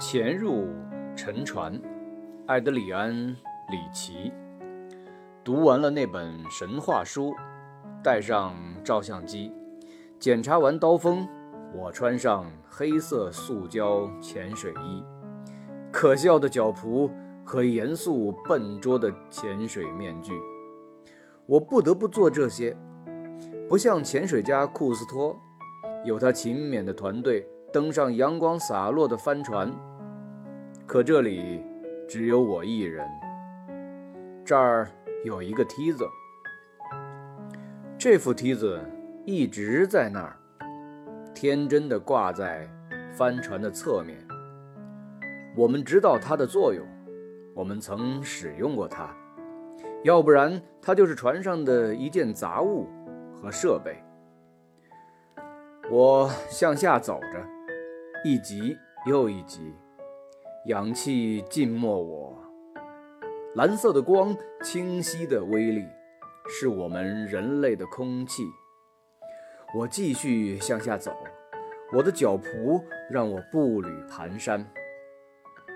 潜入沉船，艾德里安·里奇。读完了那本神话书，带上照相机，检查完刀锋，我穿上黑色塑胶潜水衣，可笑的脚蹼和严肃笨拙的潜水面具。我不得不做这些，不像潜水家库斯托，有他勤勉的团队登上阳光洒落的帆船。可这里只有我一人。这儿有一个梯子，这副梯子一直在那儿，天真的挂在帆船的侧面。我们知道它的作用，我们曾使用过它，要不然它就是船上的一件杂物和设备。我向下走着，一级又一级。氧气浸没我，蓝色的光，清晰的威力，是我们人类的空气。我继续向下走，我的脚蹼让我步履蹒跚。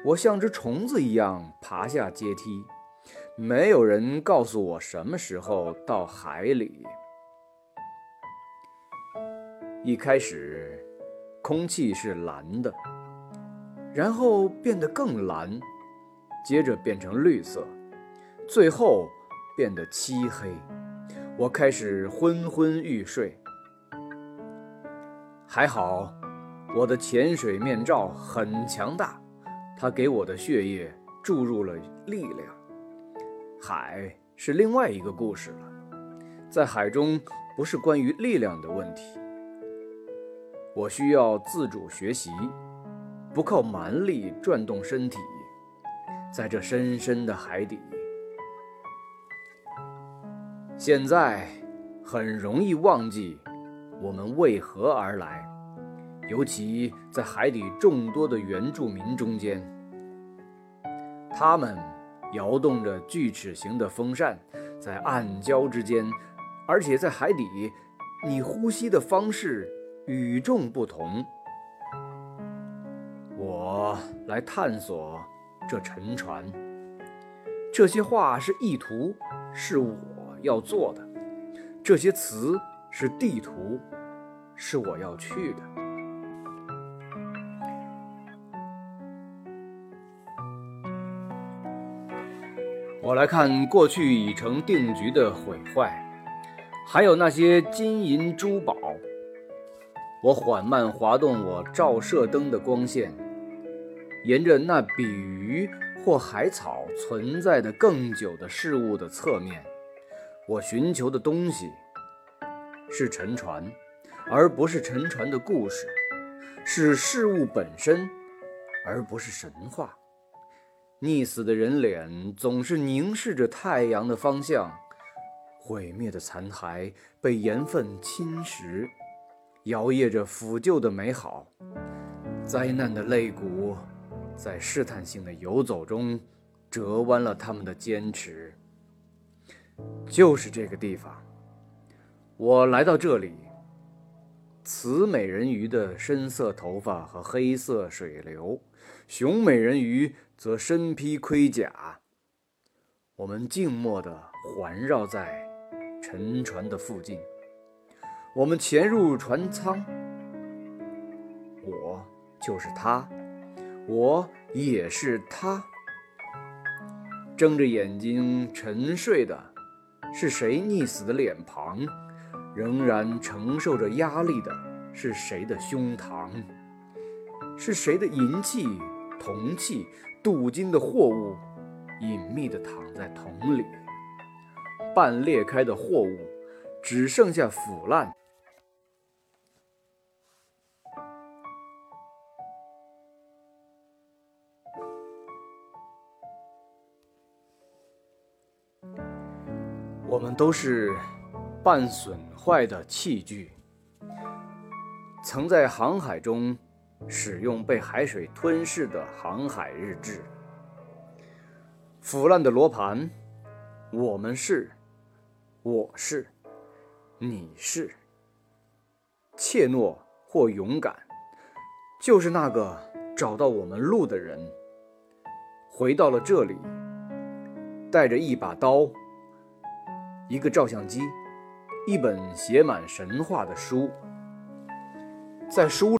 我像只虫子一样爬下阶梯，没有人告诉我什么时候到海里。一开始，空气是蓝的。然后变得更蓝，接着变成绿色，最后变得漆黑。我开始昏昏欲睡。还好，我的潜水面罩很强大，它给我的血液注入了力量。海是另外一个故事了，在海中不是关于力量的问题。我需要自主学习。不靠蛮力转动身体，在这深深的海底，现在很容易忘记我们为何而来，尤其在海底众多的原住民中间，他们摇动着锯齿形的风扇，在暗礁之间，而且在海底，你呼吸的方式与众不同。我来探索这沉船。这些话是意图，是我要做的；这些词是地图，是我要去的。我来看过去已成定局的毁坏，还有那些金银珠宝。我缓慢滑动我照射灯的光线。沿着那比鱼或海草存在的更久的事物的侧面，我寻求的东西是沉船，而不是沉船的故事；是事物本身，而不是神话。溺死的人脸总是凝视着太阳的方向，毁灭的残骸被盐分侵蚀，摇曳着腐旧的美好，灾难的肋骨。在试探性的游走中，折弯了他们的坚持。就是这个地方，我来到这里。雌美人鱼的深色头发和黑色水流，雄美人鱼则身披盔甲。我们静默地环绕在沉船的附近。我们潜入船舱。我就是他。我也是他，睁着眼睛沉睡的，是谁溺死的脸庞？仍然承受着压力的是谁的胸膛？是谁的银器、铜器、镀金的货物，隐秘地躺在桶里？半裂开的货物，只剩下腐烂。我们都是半损坏的器具，曾在航海中使用被海水吞噬的航海日志，腐烂的罗盘。我们是，我是，你是。怯懦或勇敢，就是那个找到我们路的人，回到了这里，带着一把刀、一个照相机、一本写满神话的书，在书。